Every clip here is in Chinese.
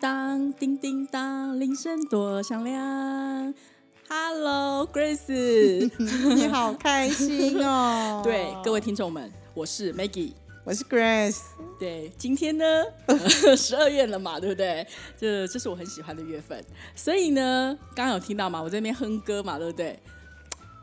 当，叮叮当，铃声多响亮。Hello，Grace，你好开心哦！对各位听众们，我是 Maggie，我是 Grace。对，今天呢，十二月了嘛，对不对？这这是我很喜欢的月份，所以呢，刚刚有听到嘛，我这边哼歌嘛，对不对？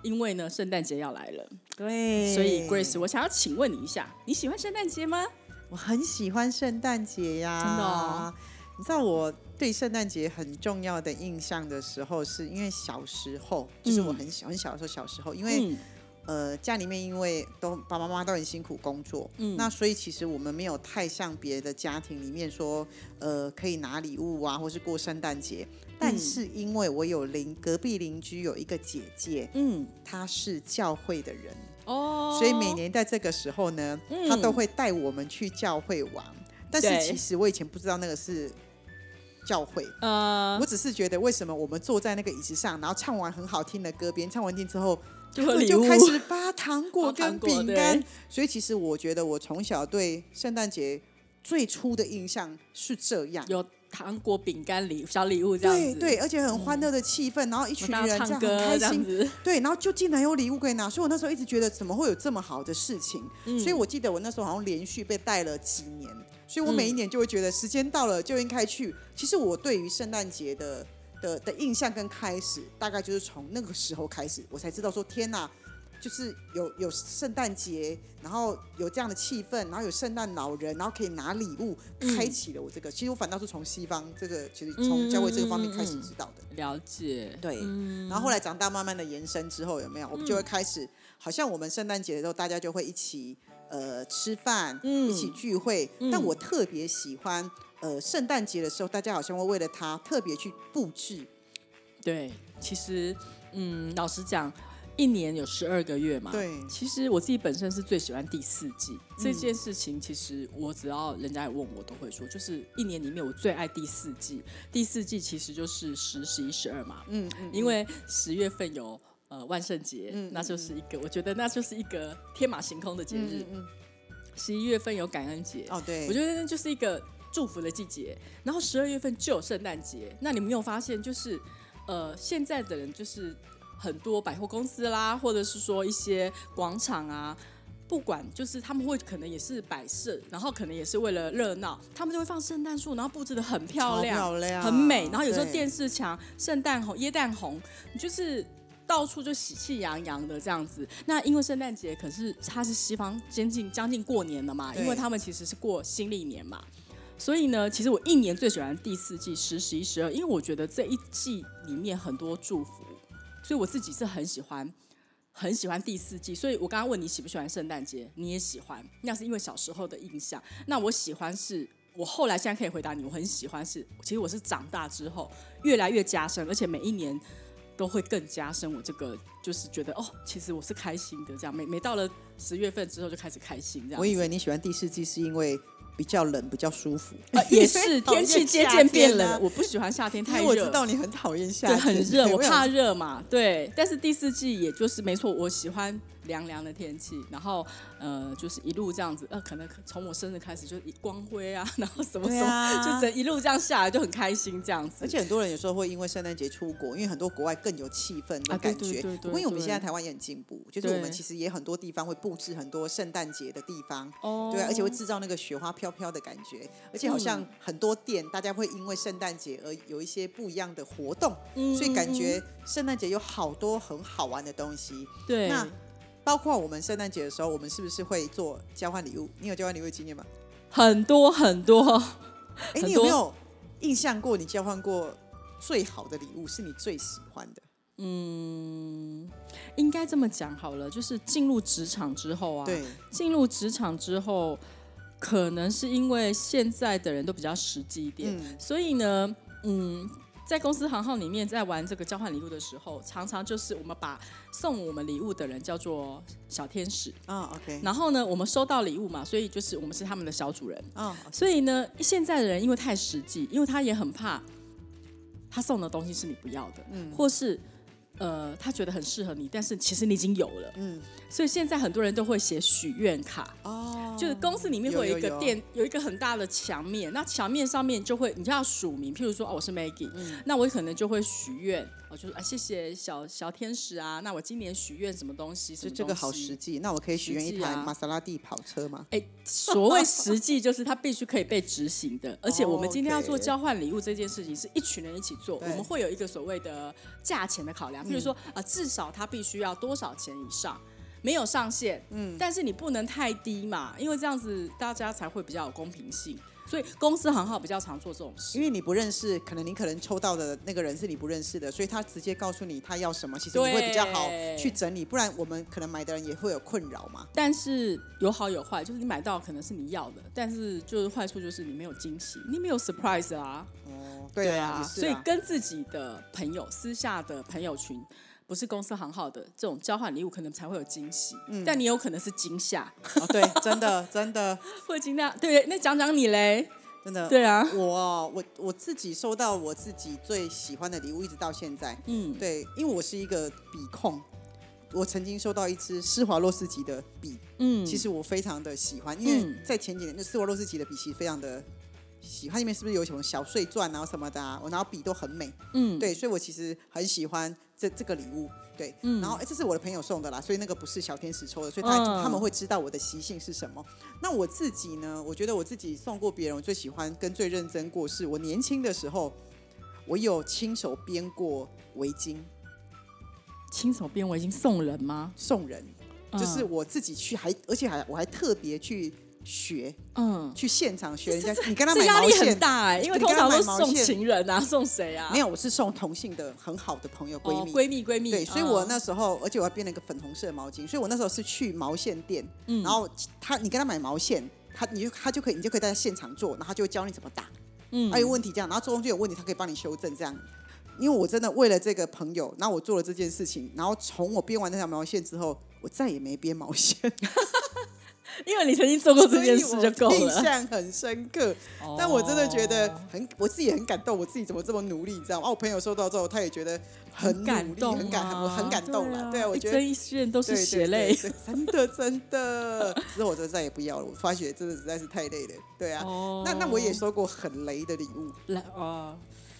因为呢，圣诞节要来了，对，所以 Grace，我想要请问你一下，你喜欢圣诞节吗？我很喜欢圣诞节呀，真的哦。你知道我对圣诞节很重要的印象的时候，是因为小时候，就是我很小很小的时候，小时候，因为呃家里面因为都爸爸妈妈都很辛苦工作，嗯，那所以其实我们没有太像别的家庭里面说，呃，可以拿礼物啊，或是过圣诞节。但是因为我有邻隔壁邻居有一个姐姐，嗯，她是教会的人哦，所以每年在这个时候呢，她都会带我们去教会玩。但是其实我以前不知道那个是。教会，呃，我只是觉得为什么我们坐在那个椅子上，然后唱完很好听的歌，别人唱完听之后，他们就开始发糖果 跟饼干。所以其实我觉得我从小对圣诞节最初的印象是这样，有糖果、饼干礼小礼物这样子，对对，而且很欢乐的气氛，然后一群人这样很开心，对，然后就竟然有礼物可以拿，所以我那时候一直觉得怎么会有这么好的事情？所以我记得我那时候好像连续被带了几年。所以我每一年就会觉得时间到了就应该去。其实我对于圣诞节的的的印象跟开始，大概就是从那个时候开始，我才知道说天哪，就是有有圣诞节，然后有这样的气氛，然后有圣诞老人，然后可以拿礼物，开启了我这个。其实我反倒是从西方这个，其实从教会这个方面开始知道的。了解。对。然后后来长大，慢慢的延伸之后，有没有？我们就会开始，好像我们圣诞节的时候，大家就会一起。呃，吃饭，一起聚会，但我特别喜欢，呃，圣诞节的时候，大家好像会为了他特别去布置。对，其实，嗯，老实讲，一年有十二个月嘛。对。其实我自己本身是最喜欢第四季这件事情。其实我只要人家有问我，都会说，就是一年里面我最爱第四季。第四季其实就是十、十一、十二嘛。嗯嗯。因为十月份有。呃，万圣节，那就是一个，我觉得那就是一个天马行空的节日。十一月份有感恩节，哦，对，我觉得那就是一个祝福的季节。然后十二月份就有圣诞节，那你没有发现，就是呃，现在的人就是很多百货公司啦，或者是说一些广场啊，不管就是他们会可能也是摆设，然后可能也是为了热闹，他们就会放圣诞树，然后布置的很漂亮，漂亮，很美。然后有时候电视墙圣诞红、椰蛋红，就是。到处就喜气洋洋的这样子，那因为圣诞节可是它是西方将近将近过年了嘛，因为他们其实是过新历年嘛，所以呢，其实我一年最喜欢第四季十、十一、十二，因为我觉得这一季里面很多祝福，所以我自己是很喜欢，很喜欢第四季。所以我刚刚问你喜不喜欢圣诞节，你也喜欢，那是因为小时候的印象。那我喜欢是我后来现在可以回答你，我很喜欢是，其实我是长大之后越来越加深，而且每一年。都会更加深我这个，就是觉得哦，其实我是开心的。这样每每到了十月份之后就开始开心。这样，我以为你喜欢第四季是因为比较冷，比较舒服。也是 天气渐渐变冷，我不喜欢夏天太热。我知道你很讨厌夏天，很热，我怕热嘛。对，但是第四季也就是没错，我喜欢。凉凉的天气，然后呃，就是一路这样子，呃，可能从我生日开始就光辉啊，然后什么什么，就整一路这样下来就很开心这样子。而且很多人有时候会因为圣诞节出国，因为很多国外更有气氛的感觉。不过因为我们现在台湾也很进步，就是我们其实也很多地方会布置很多圣诞节的地方，对，而且会制造那个雪花飘飘的感觉。而且好像很多店大家会因为圣诞节而有一些不一样的活动，所以感觉圣诞节有好多很好玩的东西。对，那。包括我们圣诞节的时候，我们是不是会做交换礼物？你有交换礼物的经验吗？很多 很多。哎，你有没有印象过你交换过最好的礼物？是你最喜欢的？嗯，应该这么讲好了，就是进入职场之后啊，对，进入职场之后，可能是因为现在的人都比较实际一点，所以呢，嗯。在公司行号里面，在玩这个交换礼物的时候，常常就是我们把送我们礼物的人叫做小天使啊，OK。然后呢，我们收到礼物嘛，所以就是我们是他们的小主人啊。所以呢，现在的人因为太实际，因为他也很怕他送的东西是你不要的，嗯，或是呃他觉得很适合你，但是其实你已经有了，嗯。所以现在很多人都会写许愿卡。哦，就是公司里面会有一个店，有一个很大的墙面，那墙面上面就会你就要署名，譬如说哦我是 Maggie，那我可能就会许愿，我就说啊谢谢小小天使啊，那我今年许愿什么东西？就这个好实际，那我可以许愿一台玛莎拉蒂跑车吗？哎，所谓实际就是它必须可以被执行的，而且我们今天要做交换礼物这件事情是一群人一起做，我们会有一个所谓的价钱的考量，譬如说啊至少它必须要多少钱以上。没有上限，嗯，但是你不能太低嘛，因为这样子大家才会比较有公平性。所以公司行号比较常做这种事，因为你不认识，可能你可能抽到的那个人是你不认识的，所以他直接告诉你他要什么，其实你会比较好去整理，不然我们可能买的人也会有困扰嘛。但是有好有坏，就是你买到可能是你要的，但是就是坏处就是你没有惊喜，你没有 surprise 啊。哦，对啊，所以跟自己的朋友私下的朋友群。不是公司行号的这种交换礼物，可能才会有惊喜。嗯，但你有可能是惊吓。哦，对，真的真的 会惊讶。对，那讲讲你嘞？真的。对啊，我我我自己收到我自己最喜欢的礼物，一直到现在。嗯，对，因为我是一个笔控，我曾经收到一支施华洛世奇的笔。嗯，其实我非常的喜欢，因为在前几年，那施华洛世奇的笔其实非常的。喜欢里面是不是有什么小碎钻啊什么的啊？我拿笔都很美，嗯，对，所以我其实很喜欢这这个礼物，对，嗯，然后哎，这是我的朋友送的啦，所以那个不是小天使抽的，所以他他们会知道我的习性是什么。那我自己呢？我觉得我自己送过别人，我最喜欢跟最认真过，是我年轻的时候，我有亲手编过围巾，亲手编围巾送人吗？送人，就是我自己去，还而且还我还特别去。学，嗯，去现场学人家，你跟他买毛线很大哎，因为通常都送情人啊，送谁啊？没有，我是送同性的很好的朋友闺蜜，闺蜜闺蜜。对，所以我那时候，而且我还编了一个粉红色的毛巾，所以我那时候是去毛线店，然后他你跟他买毛线，他你就他就可以，你就可以在现场做，然后他就会教你怎么打，嗯，还有问题这样，然后做中间有问题，他可以帮你修正这样。因为我真的为了这个朋友，然后我做了这件事情，然后从我编完那条毛线之后，我再也没编毛线。因为你曾经做过这件事就够了，印象很深刻。但我真的觉得很，我自己也很感动。我自己怎么这么努力，你知道吗？我朋友收到之后，他也觉得很感动，很感，我很感动了。对啊，我觉得一件都是血泪，真的真的。之后我就再也不要了。我发觉真的实在是太累了。对啊，那那我也收过很雷的礼物，雷哦。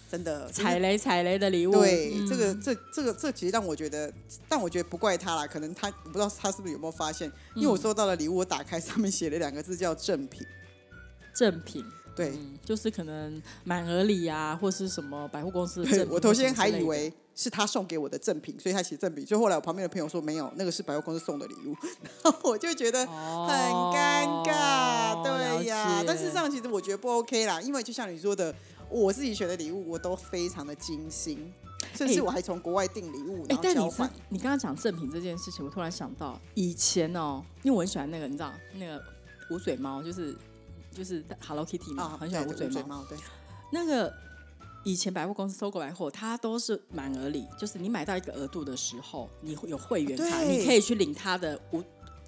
真的踩雷踩雷的礼物，对这个这这个这其实让我觉得，但我觉得不怪他啦，可能他我不知道他是不是有没有发现，因为我收到的礼物，我打开上面写了两个字叫正品，正品，对，就是可能满额礼啊，或是什么百货公司的赠品。我头先还以为是他送给我的赠品，所以他写赠品，就后来我旁边的朋友说没有，那个是百货公司送的礼物，然后我就觉得很尴尬，对呀，但是这样其实我觉得不 OK 啦，因为就像你说的。我自己选的礼物我都非常的精心，甚至我还从国外订礼物然后交换。你刚刚讲赠品这件事情，我突然想到以前哦，因为我很喜欢那个，你知道那个捂嘴猫，就是就是 Hello Kitty 嘛，很喜欢捂嘴猫。对，那个以前百货公司、搜狗百货，它都是满额礼，就是你买到一个额度的时候，你有会员卡，你可以去领它的无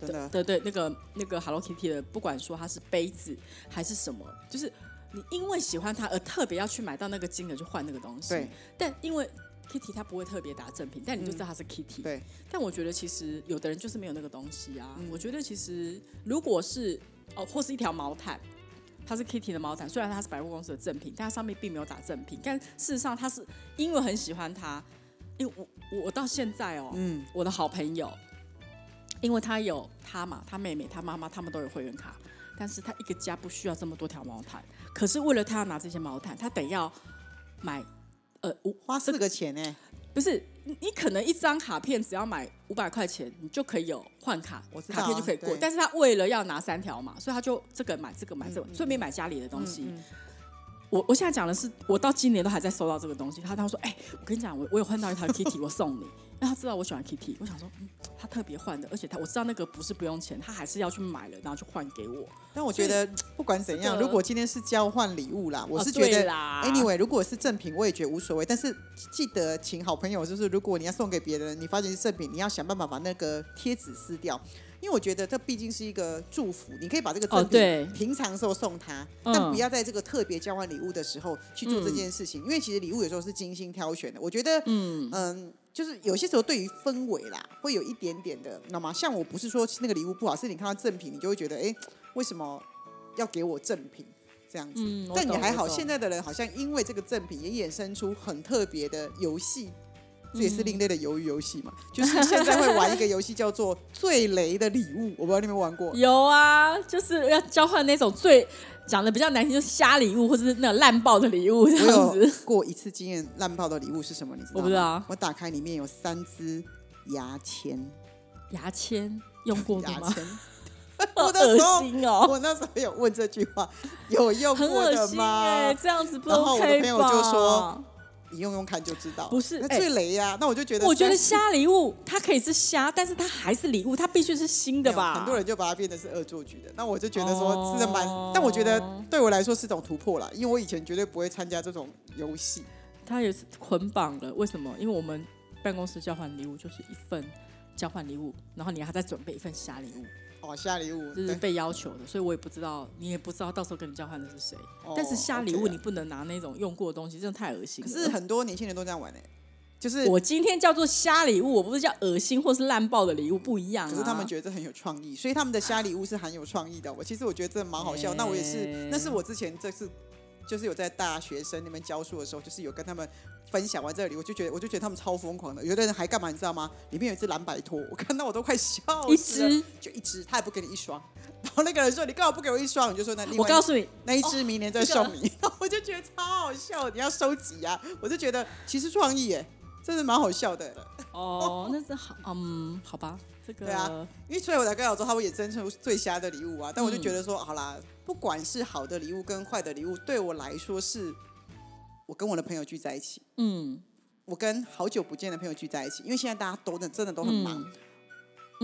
的对对那个那个 Hello Kitty 的，不管说它是杯子还是什么，就是。你因为喜欢它而特别要去买到那个金额去换那个东西，对。但因为 Kitty 它不会特别打正品，但你就知道它是 Kitty。对。但我觉得其实有的人就是没有那个东西啊。我觉得其实如果是哦，或是一条毛毯，它是 Kitty 的毛毯，虽然它是百货公司的赠品，但它上面并没有打赠品。但事实上，它是因为很喜欢它，因为我我到现在哦，嗯，我的好朋友，因为他有他嘛，他妹妹、他妈妈他们都有会员卡。但是他一个家不需要这么多条毛毯，可是为了他要拿这些毛毯，他得要买，呃，花四个钱呢？不是，你可能一张卡片只要买五百块钱，你就可以有换卡，卡片就可以过。但是他为了要拿三条嘛，所以他就这个买这个买这个，顺便买家里的东西。我我现在讲的是，我到今年都还在收到这个东西。他他说，哎、我跟你讲，我我有换到一台 Kitty，我送你。那他知道我喜欢 Kitty，我想说，嗯，他特别换的，而且他我知道那个不是不用钱，他还是要去买了，然后去换给我。但我觉得不管怎样，这个如果今天是交换礼物啦，我哦是觉得 anyway，如果是赠品，我也觉得无所谓。但是记得请好朋友，就是如果你要送给别人，你发现是赠品，你要想办法把那个贴纸撕掉，因为我觉得这毕竟是一个祝福，你可以把这个赠品平常时候送他，嗯但不要在这个特别交换礼物的时候去做这件事情，因为其实礼物有时候是精心挑选的。我觉得，嗯嗯。就是有些时候对于氛围啦，会有一点点的，你知道吗？像我不是说那个礼物不好，是你看到赠品，你就会觉得，哎，为什么要给我赠品这样子？嗯但也还好，现在的人好像因为这个赠品也衍生出很特别的游戏，这也是另类的鱿鱼游戏嘛。就是现在会玩一个游戏叫做“最雷的礼物”，我不知道你们玩过。有啊，就是要交换那种最讲的比较难听，就是瞎礼物或者是那种烂爆的礼物这样子。过一次经验烂爆的礼物是什么？你知道吗？我不知道我打开里面有三支牙签，牙签用过的吗？牙签。我那时候恶心哦，我那时候有问这句话，有用很过的吗？哎，这样子不然后我的 OK 朋友就说你用用看就知道。不是哎那最雷呀、那我就觉得，我觉得虾礼物它可以是虾，但是它还是礼物，它必须是新的吧？很多人就把它变成是恶作剧的。那我就觉得说哦是的蛮，但我觉得对我来说是种突破啦，因为我以前绝对不会参加这种游戏。它也是捆绑了。为什么？因为我们办公室交换礼物就是一份交换礼物，然后你还在准备一份虾礼物，哦，下礼物，是被要求的，所以我也不知道，你也不知道到时候跟你交换的是谁。哦但是瞎礼物 OK 啊你不能拿那种用过的东西，真的太恶心了。可是很多年轻人都这样玩哎、就是我今天叫做瞎礼物，我不是叫恶心或是烂爆的礼物，不一样、啊。可是他们觉得这很有创意，所以他们的虾礼物是很有创意的。我其实我觉得这蛮好笑。哎那我也是，那是我之前这次就是有在大学生那边教书的时候，就是有跟他们分享完这个礼物，我就觉得我就觉得他们超疯狂的。有的人还干嘛你知道吗？里面有一只蓝白拖，我看到我都快笑一死了。只，就一只，他也不给你一双。然后那个人说：“你干嘛不给我一双？”我就说：“那另外我告诉你，那一只明年再这个送你。我就觉得超好笑，你要收集啊！我就觉得其实创意耶，真的蛮好笑的。哦，那是好，嗯，好吧，这个对啊因为所以我才跟老说他会衍生出最瞎的礼物啊，但我就觉得说，好啦，不管是好的礼物跟坏的礼物，对我来说是，我跟我的朋友聚在一起，嗯，我跟好久不见的朋友聚在一起，因为现在大家都真的真的都很忙，嗯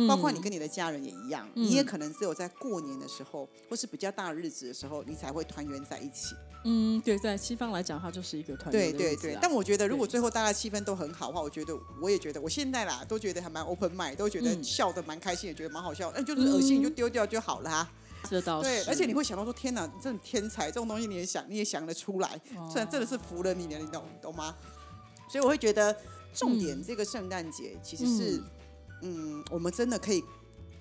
包括你跟你的家人也一样，你也可能只有在过年的时候，或是比较大的日子的时候，你才会团圆在一起。嗯，对，在西方来讲，它就是一个团圆的日子啊，对对但我觉得如果最后大家气氛都很好的话，我觉得我也觉得我现在啦都觉得还蛮 open mind，都觉得嗯。笑得蛮开心，也觉得蛮好笑。那、就是恶心你就丢掉就好啦。这倒。是，对，而且你会想到说，天哪，你真的天才，这种东西你也想，你也想得出来，哦虽然真的是服了你了，你懂懂吗？所以我会觉得，重点嗯。这个圣诞节其实是，嗯我们真的可以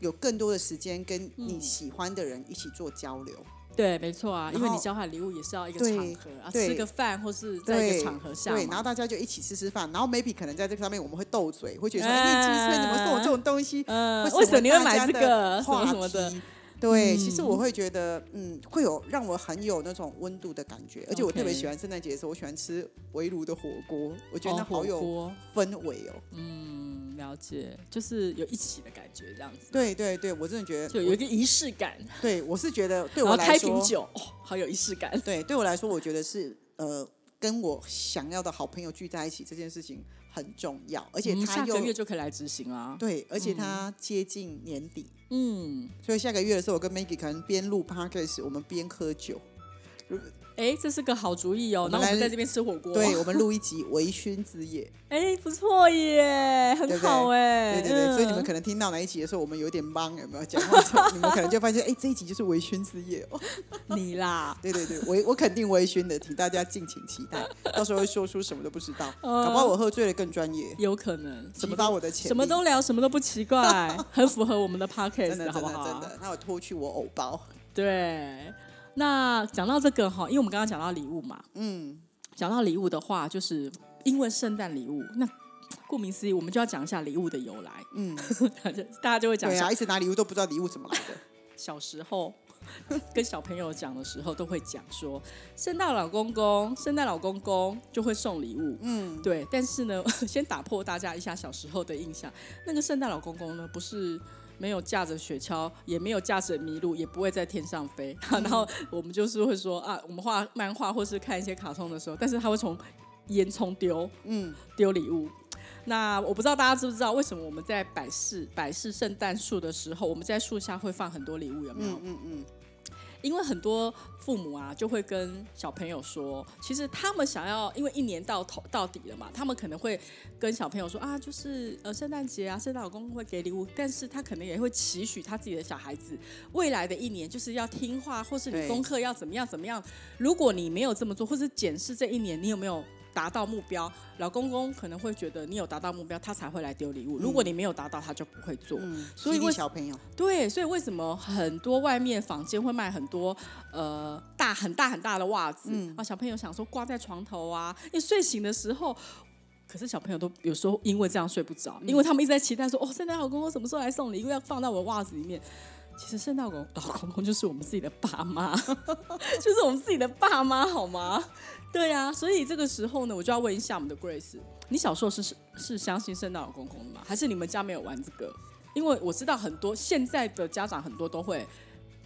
有更多的时间跟你嗯喜欢的人一起做交流。对，没错啊，因为你交换礼物也是要一个对场合啊，对吃个饭或是在一对个场合下嘛，对，然后大家就一起吃吃饭，然后 maybe 可能在这个上面我们会斗嘴，会觉得说，哎哎，你机车你们送我这种东西，呃，会为什么你会成大家买这个什么话什么的？题？对，其实嗯我会觉得，嗯，会有让我很有那种温度的感觉，而且我特别喜欢圣诞节的时候，我喜欢吃围炉的火锅，我觉得好有氛围哦。嗯，了解，就是有一起的感觉，这样子，对对对，我真的觉得，就有一个仪式感，对我是觉得对我来说，开瓶酒，哦，好有仪式感。对对我来说，我觉得是呃，跟我想要的好朋友聚在一起这件事情很重要，而且下个月就可以来执行啦。对，而且他接近年底，嗯，所以下个月的时候，我跟 Maggie 可能边录 podcast，我们边喝酒。哎，这是个好主意哦。然后我们在这边吃火锅，对，我们录一集微醺之夜。哎，不错耶，很好哎。对对对，所以你们嗯可能听到哪一集的时候，我们有点忙，有没有讲话，你们可能就发现，哎，这一集就是微醺之夜哦。你啦，对对对，我我肯定微醺的，请大家敬请期待，到时候会说出什么都不知道，嗯搞不好我喝醉了更专业，有可能什么发我的钱，什么都聊，什么都不奇怪，很符合我们的 podcast，好不好？的真的，那我脱去我偶包，对，那讲到这个哈，因为我们刚刚讲到礼物嘛，嗯，讲到礼物的话，就是因为圣诞礼物，那顾名思义，我们就要讲一下礼物的由来。嗯，大家就会讲小对啊，一直拿礼物都不知道礼物怎么来的，小时候跟小朋友讲的时候，都会讲说，圣诞老公公，圣诞老公公就会送礼物。嗯，对，但是呢，先打破大家一下小时候的印象，那个圣诞老公公呢，不是没有驾着雪橇，也没有驾着麋鹿，也不会在天上飞。然后我们就是会说啊，我们画漫画或是看一些卡通的时候，但是他会从烟囱丢，嗯，丢礼物。那我不知道大家知不知道，为什么我们在摆饰摆饰圣诞树的时候，我们在树下会放很多礼物，有没有？嗯嗯嗯。因为很多父母啊，就会跟小朋友说，其实他们想要，因为一年到头到底了嘛，他们可能会跟小朋友说啊，就是呃圣诞节啊，圣诞老公公会给礼物，但是他可能也会期许他自己的小孩子未来的一年就是要听话，或是你功课要怎么样怎么样。如果你没有这么做，或是检视这一年你有没有。达到目标，老公公可能会觉得你有达到目标，他才会来丢礼物。如果你没有达到，他就不会做。所以小朋友对，所以为什么很多外面房间会卖很多呃大很大很大的袜子啊？小朋友想说挂在床头啊，你睡醒的时候，可是小朋友都有时候因为这样睡不着，因为他们一直在期待说哦，圣诞老公公什么时候来送礼物，要放到我的袜子里面。其实圣诞老老公公就是我们自己的爸妈，就是我们自己的爸妈，好吗？对呀，所以这个时候呢，我就要问一下我们的 Grace，你小时候是是是相信圣诞老公公的吗？还是你们家没有玩这个？因为我知道很多现在的家长很多都会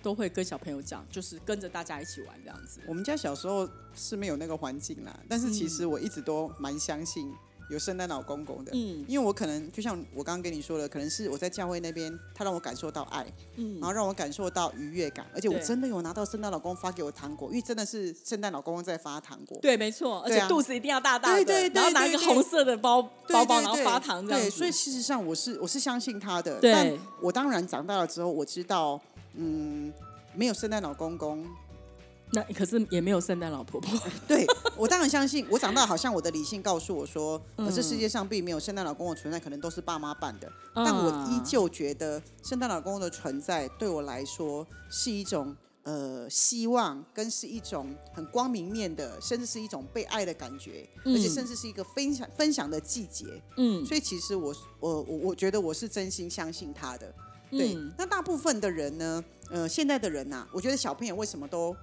都会跟小朋友讲，就是跟着大家一起玩这样子。我们家小时候是没有那个环境啦，但是其实我一直都蛮相信。有圣诞老公公的，嗯，因为我可能就像我刚刚跟你说的，可能是我在教会那边，他让我感受到爱，嗯，然后让我感受到愉悦感，而且我真的有拿到圣诞老公发给我糖果，因为真的是圣诞老公公在发糖果，对，没错，而且肚子一定要大大的，然后拿一个红色的包包包，然后发糖这样对，所以事实上我是我是相信他的，但我当然长大了之后，我知道，嗯，没有圣诞老公公。那可是也没有圣诞老婆婆。对我当然相信，我长大好像我的理性告诉我说，可是世界上并没有圣诞老公公存在，可能都是爸妈办的。但我依旧觉得圣诞老公公的存在对我来说是一种呃希望，跟是一种很光明面的，甚至是一种被爱的感觉，而且甚至是一个分享分享的季节。嗯，所以其实我我我我觉得我是真心相信他的。对，那大部分的人呢，呃，现在的人呐，我觉得小朋友为什么都。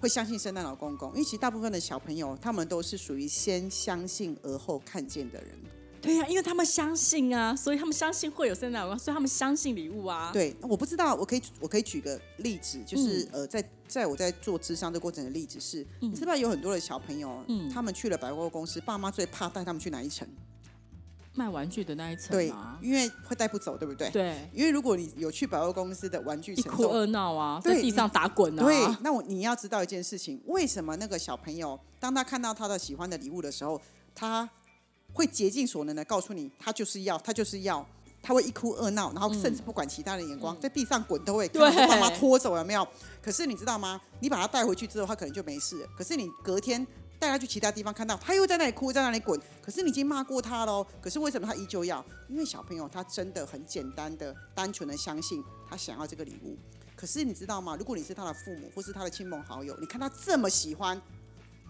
会相信圣诞老公公，因为其实大部分的小朋友，他们都是属于先相信而后看见的人。对呀，因为他们相信啊，所以他们相信会有圣诞老公，所以他们相信礼物啊。对，我不知道，我可以我可以举个例子，就是呃，在在我在做智商的过程的例子是，你知道有很多的小朋友，嗯，他们去了百货公司，爸妈最怕带他们去哪一层？卖玩具的那一层，对，因为会带不走，对不对？对，因为如果你有去百货公司的玩具，一哭二闹啊，在地上打滚啊。对，那我你要知道一件事情，为什么那个小朋友当他看到他的喜欢的礼物的时候，他会竭尽所能的告诉你，他就是要，他就是要，他会一哭二闹，然后甚至不管其他的眼光，在地上滚都会，把爸妈拖走，有没有？可是你知道吗？你把他带回去之后，他可能就没事。可是你隔天。带他去其他地方，看到他又在那里哭，在那里滚。可是你已经骂过他喽。可是为什么他依旧要？因为小朋友他真的很简单的、单纯的相信他想要这个礼物。可是你知道吗？如果你是他的父母或是他的亲朋好友，你看他这么喜欢，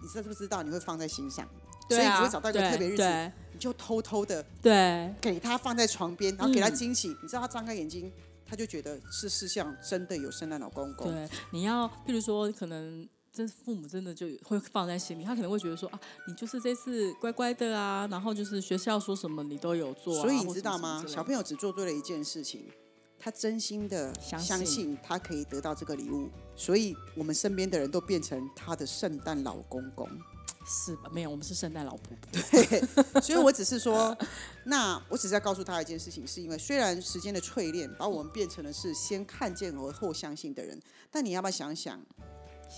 你知道不知道？你会放在心上，所以你会找到一个特别日子，你就偷偷的对给他放在床边，然后给他惊喜。你知道他张开眼睛，他就觉得是世上真的有圣诞老公公。对，你要譬如说可能。这父母真的就会放在心里，他可能会觉得说啊，你就是这次乖乖的啊，然后就是学校说什么你都有做，所以你知道吗？小朋友只做对了一件事情，他真心的相信他可以得到这个礼物，所以我们身边的人都变成他的圣诞老公公，是吧？没有，我们是圣诞老婆婆。对，所以我只是说，那我只是在告诉他一件事情，是因为虽然时间的淬炼把我们变成了是先看见而后相信的人，但你要不要想想？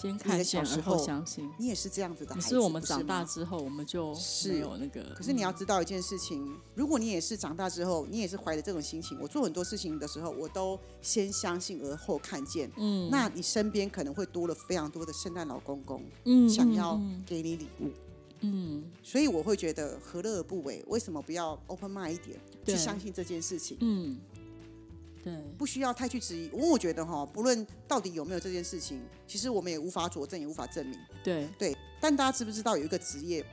先看见，然后相信。你也是这样子的孩子，是我们长大之后，我们就没有那个。可是你要知道一件事情，如果你也是长大之后，你也是怀着这种心情，我做很多事情的时候，我都先相信而后看见。嗯，那你身边可能会多了非常多的圣诞老公公，嗯，想要给你礼物，嗯，所以我会觉得何乐而不为？为什么不要 open mind 一点，去相信这件事情？嗯。对，不需要太去质疑，因为我觉得哈，不论到底有没有这件事情，其实我们也无法佐证，也无法证明。对对，但大家知不知道有一个职业，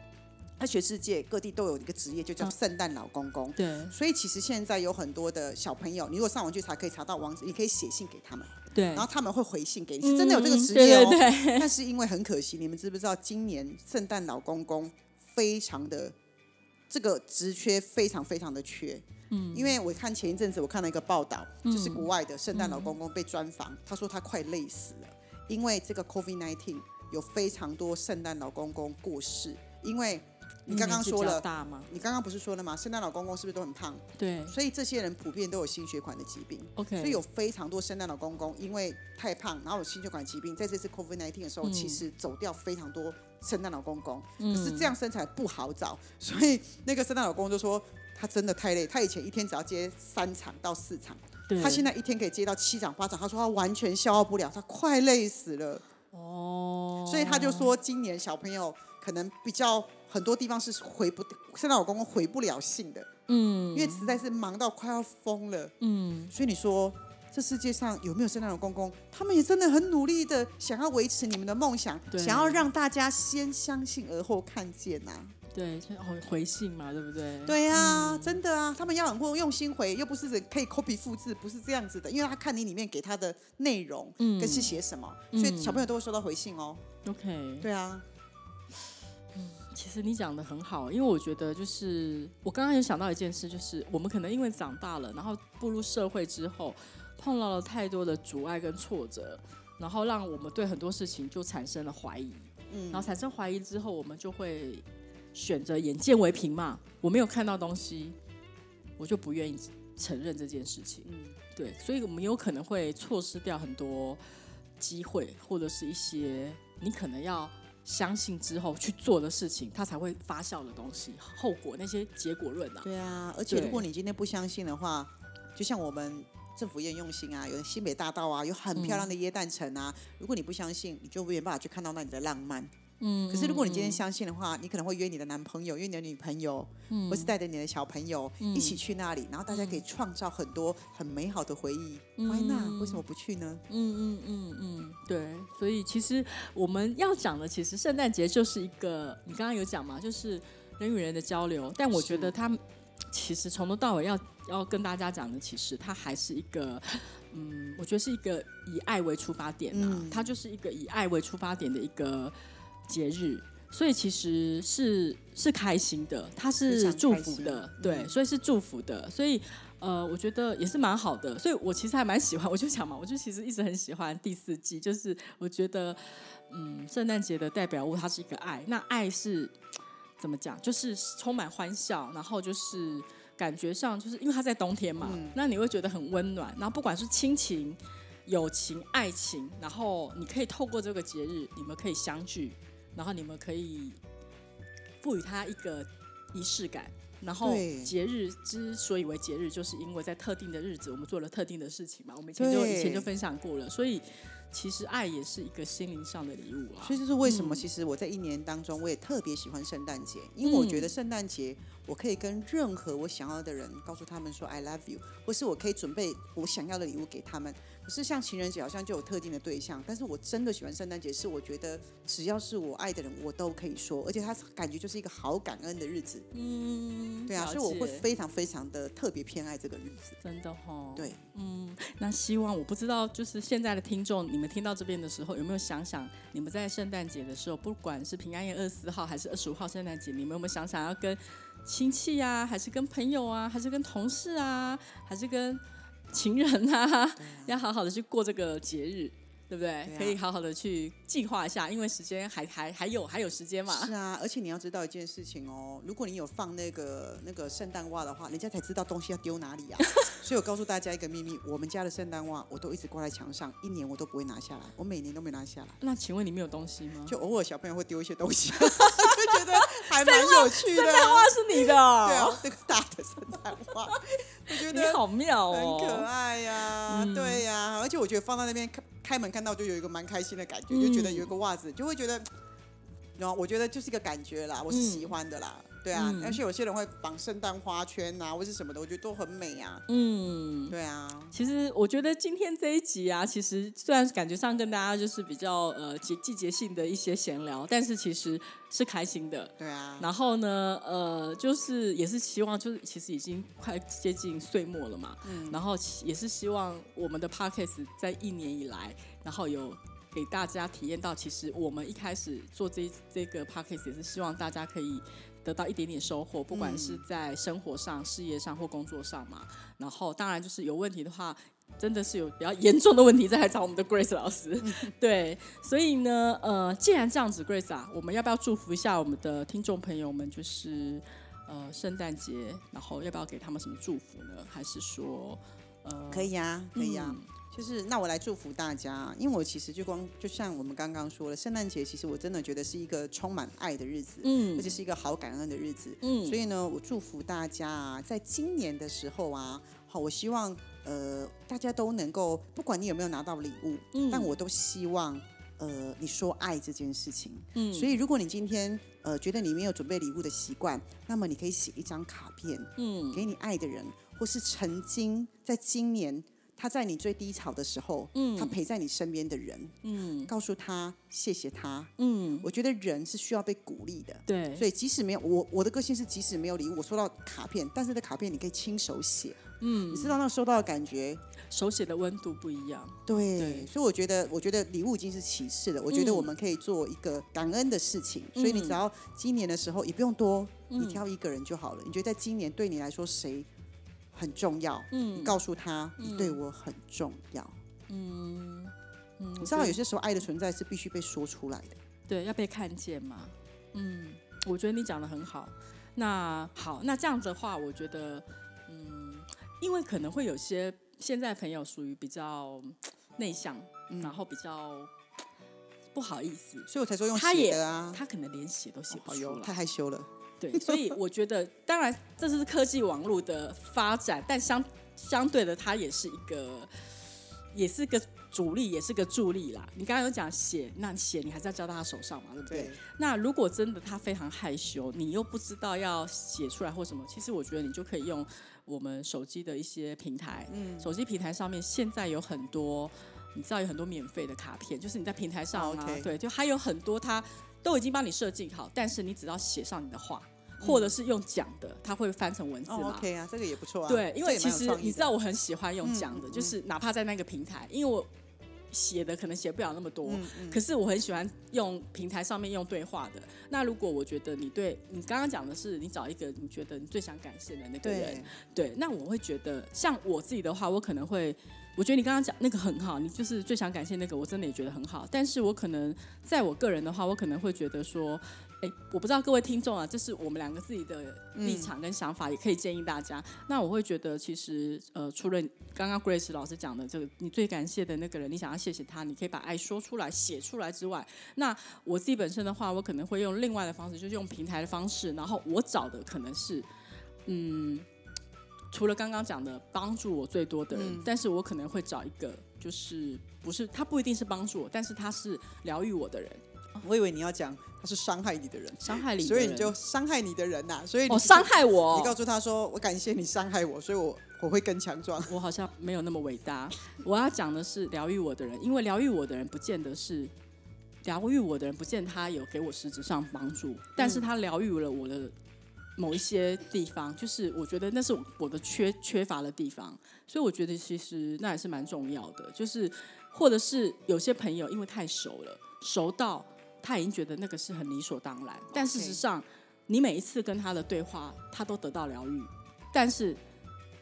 在全世界各地都有一个职业，就叫圣诞老公公。对，所以其实现在有很多的小朋友，你如果上网去查，可以查到网址，你可以写信给他们。对，然后他们会回信给你，是真的有这个职业哦。但是因为很可惜，你们知不知道，今年圣诞老公公非常的这个职缺非常非常的缺。嗯，因为我看前一阵子我看了一个报道，就是国外的圣诞老公公被专访，他说他快累死了，因为这个 COVID-19 有非常多圣诞老公公过世，因为。你刚刚说了，你刚刚不是说了吗？圣诞老公公是不是都很胖？对，所以这些人普遍都有心血管的疾病。OK，所以有非常多圣诞老公公因为太胖，然后有心血管疾病，在这次 COVID-19 的时候，其实走掉非常多圣诞老公公。可是这样身材不好找，所以那个圣诞老公就说他真的太累，他以前一天只要接三场到四场，他现在一天可以接到七场八场，他说他完全消耗不了，他快累死了。哦，所以他就说今年小朋友可能比较。很多地方是回不圣诞老公公回不了信的，嗯，因为实在是忙到快要疯了，嗯，所以你说这世界上有没有圣诞老公公？他们也真的很努力的想要维持你们的梦想，想要让大家先相信而后看见呐，对，回回信嘛，对不对？对呀，真的啊，他们要很会用心回，又不是可以 copy 复制，不是这样子的，因为他看你里面给他的内容，嗯，跟是写什么，所以小朋友都会收到回信哦。OK，对啊。其实你讲的很好，因为我觉得就是我刚刚有想到一件事，就是我们可能因为长大了，然后步入社会之后，碰到了太多的阻碍跟挫折，然后让我们对很多事情就产生了怀疑。嗯，然后产生怀疑之后，我们就会选择眼见为凭嘛。我没有看到东西，我就不愿意承认这件事情。嗯，对，所以我们有可能会错失掉很多机会，或者是一些你可能要。相信之后去做的事情，它才会发酵的东西，后果那些结果论啊。对啊，而且如果你今天不相信的话，就像我们政府也很用心啊，有新北大道啊，有很漂亮的椰蛋城啊。如果你不相信，你就没有办法去看到那里的浪漫。嗯，可是如果你今天相信的话，你可能会约你的男朋友，约你的女朋友，或是带着你的小朋友一起去那里，然后大家可以创造很多很美好的回忆。Why not？为什么不去呢？嗯嗯嗯嗯，对。所以其实我们要讲的，其实圣诞节就是一个，你刚刚有讲嘛，就是人与人的交流。但我觉得他其实从头到尾要要跟大家讲的，其实它还是一个，嗯，我觉得是一个以爱为出发点呐，它就是一个以爱为出发点的一个。节日，所以其实是是开心的，它是祝福的，对，所以是祝福的，所以呃，我觉得也是蛮好的，所以我其实还蛮喜欢，我就想嘛，我就其实一直很喜欢第四季，就是我觉得，嗯，圣诞节的代表物它是一个爱，那爱是怎么讲？就是充满欢笑，然后就是感觉上就是因为它在冬天嘛，那你会觉得很温暖，然后不管是亲情、友情、爱情，然后你可以透过这个节日，你们可以相聚。然后你们可以赋予它一个仪式感。然后节日之所以为节日，就是因为在特定的日子，我们做了特定的事情嘛。我们以前就以前就分享过了，所以其实爱也是一个心灵上的礼物啊。所以这是为什么？其实我在一年当中，我也特别喜欢圣诞节，因为我觉得圣诞节我可以跟任何我想要的人告诉他们说 “I love you”，或是我可以准备我想要的礼物给他们。可是像情人节好像就有特定的对象，但是我真的喜欢圣诞节，是我觉得只要是我爱的人，我都可以说，而且他感觉就是一个好感恩的日子。嗯，对啊，所以我会非常非常的特别偏爱这个日子。真的哈。对，嗯，那希望我不知道，就是现在的听众，你们听到这边的时候，有没有想想，你们在圣诞节的时候，不管是平安夜二十四号还是二十五号圣诞节，你们有没有想想要跟亲戚啊，还是跟朋友啊，还是跟同事啊，还是跟情人呐，要好好的去过这个节日，对不对？可以好好的去计划一下，因为时间还还还有还有时间嘛。是啊，而且你要知道一件事情哦，如果你有放那个那个圣诞袜的话，人家才知道东西要丢哪里啊。所以我告诉大家一个秘密，我们家的圣诞袜我都一直挂在墙上，一年我都不会拿下来，我每年都没拿下来。那请问里面有东西吗？就偶尔小朋友会丢一些东西，就觉得还蛮有趣的。圣诞袜是你的？对啊，那个大的圣诞袜，我觉得你好妙哦，很可爱呀，对呀，而且我觉得放在那边开开门看到就有一个蛮开心的感觉，就觉得有一个袜子就会觉得，然后我觉得就是一个感觉啦，我是喜欢的啦。对啊，而且有些人会绑圣诞花圈啊，或是什么的，我觉得都很美啊。嗯，对啊。其实我觉得今天这一集啊，其实虽然感觉上跟大家就是比较呃季季节性的一些闲聊，但是其实是开心的。对啊。然后呢，呃，就是也是希望，就是其实已经快接近岁末了嘛。嗯。然后也是希望我们的 p a r k a s 在一年以来，然后有。给大家体验到，其实我们一开始做这这个 p a c k a g e 也是希望大家可以得到一点点收获，不管是在生活上、事业上或工作上嘛。然后当然就是有问题的话。真的是有比较严重的问题，再来找我们的 Grace 老师。对，所以呢，呃，既然这样子，Grace 啊，我们要不要祝福一下我们的听众朋友们？就是呃，圣诞节，然后要不要给他们什么祝福呢？还是说，呃，可以啊，可以呀。就是那我来祝福大家，因为我其实就光就像我们刚刚说了，圣诞节其实我真的觉得是一个充满爱的日子，嗯，而且是一个好感恩的日子，嗯，所以呢，我祝福大家啊，在今年的时候啊，好，我希望。呃，大家都能够，不管你有没有拿到礼物，嗯，但我都希望，呃，你说爱这件事情，嗯，所以如果你今天呃觉得你没有准备礼物的习惯，那么你可以写一张卡片，嗯，给你爱的人，或是曾经在今年他在你最低潮的时候，嗯，他陪在你身边的人，嗯，告诉他谢谢他，嗯，我觉得人是需要被鼓励的，对，所以即使没有我我的个性是即使没有礼物，我收到卡片，但是的卡片你可以亲手写。嗯，你知道那收到的感觉，手写的温度不一样。对，所以我觉得，我觉得礼物已经是其次了。我觉得我们可以做一个感恩的事情。所以你只要今年的时候也不用多，你挑一个人就好了。你觉得在今年对你来说谁很重要？嗯，你告诉他，你对我很重要。嗯嗯，你知道有些时候爱的存在是必须被说出来的，对，要被看见嘛。嗯，我觉得你讲的很好。那好，那这样子的话，我觉得。嗯因为可能会有些现在朋友属于比较内向，然后比较不好意思，所以我才说用写的啊。他可能连写都写不出来，太害羞了。对，所以我觉得，当然这是科技网络的发展，但相相对的，它也是一个，也是个主力，也是个助力啦。你刚刚有讲写，那写你还是要交到他手上嘛，对不对？那如果真的他非常害羞，你又不知道要写出来或什么，其实我觉得你就可以用。我们手机的一些平台，嗯，手机平台上面现在有很多，你知道有很多免费的卡片，就是你在平台上啊，对，就还有很多，它都已经帮你设计好，但是你只要写上你的话，或者是用讲的，它会翻成文字嘛？OK 啊，这个也不错啊。对，因为其实你知道我很喜欢用讲的，就是哪怕在那个平台，因为我。写的可能写不了那么多，可是我很喜欢用平台上面用对话的。那如果我觉得你对你刚刚讲的是你找一个你觉得你最想感谢的那个人，对，那我会觉得像我自己的话，我可能会，我觉得你刚刚讲那个很好，你就是最想感谢那个，我真的也觉得很好。但是我可能在我个人的话，我可能会觉得说。哎，我不知道各位听众啊，这是我们两个自己的立场跟想法，也可以建议大家。那我会觉得，其实呃，除了刚刚 Grace 老师讲的这个，你最感谢的那个人，你想要谢谢他，你可以把爱说出来、写出来之外，那我自己本身的话，我可能会用另外的方式，就是用平台的方式。然后我找的可能是，嗯，除了刚刚讲的帮助我最多的人，但是我可能会找一个，就是不是他不一定是帮助我，但是他是疗愈我的人。我以为你要讲他是伤害你的人，伤害你，所以你就伤害你的人呐。所以你伤害我，你告诉他说：“我感谢你伤害我，所以我我会更强壮。”我好像没有那么伟大。我要讲的是疗愈我的人，因为疗愈我的人不见得是疗愈我的人，不见他有给我实质上帮助，但是他疗愈了我的某一些地方，就是我觉得那是我的缺缺乏的地方，所以我觉得其实那也是蛮重要的。就是或者是有些朋友因为太熟了，熟到。他已经觉得那个是很理所当然，但事实上，你每一次跟他的对话，他都得到疗愈，但是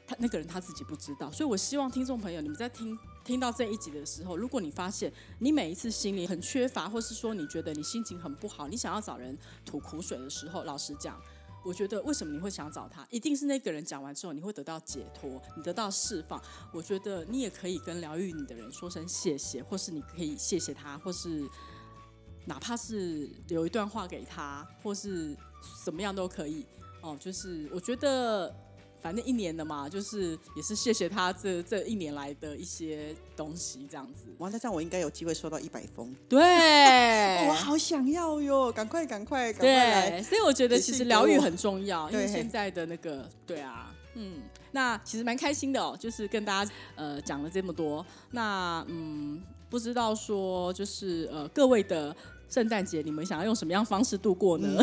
他那个人他自己不知道。所以我希望听众朋友，你们在听听到这一集的时候，如果你发现你每一次心里很缺乏，或是说你觉得你心情很不好，你想要找人吐苦水的时候，老实讲，我觉得为什么你会想找他，一定是那个人讲完之后，你会得到解脱，你得到释放。我觉得你也可以跟疗愈你的人说声谢谢，或是你可以谢谢他，或是。哪怕是留一段话给他，或是怎么样都可以哦。就是我觉得，反正一年的嘛，就是也是谢谢他这这一年来的一些东西，这样子。哇，那这样我应该有机会收到一百封。对，我好想要哟！赶快，赶快，赶快来！所以我觉得其实疗愈很重要，因为现在的那个，对啊，嗯，那其实蛮开心的哦，就是跟大家呃讲了这么多。那嗯，不知道说就是呃各位的。圣诞节你们想要用什么样方式度过呢？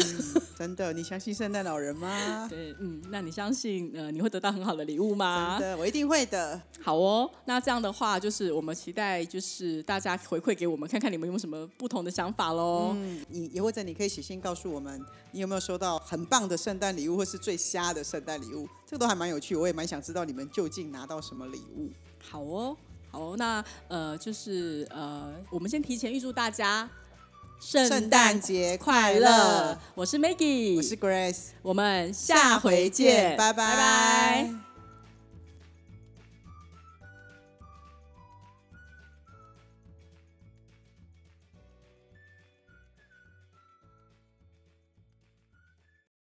真的，你相信圣诞老人吗？对，嗯，那你相信呃你会得到很好的礼物吗？真的，我一定会的。好哦，那这样的话，就是我们期待就是大家回馈给我们，看看你们有什么不同的想法喽。嗯，你也或者你可以写信告诉我们，你有没有收到很棒的圣诞礼物，或是最瞎的圣诞礼物？这个都还蛮有趣，我也蛮想知道你们究竟拿到什么礼物。好哦，好，那呃，就是呃，我们先提前预祝大家圣诞节快乐！我是 Maggie，我是 Grace，我们下回见，拜拜拜拜。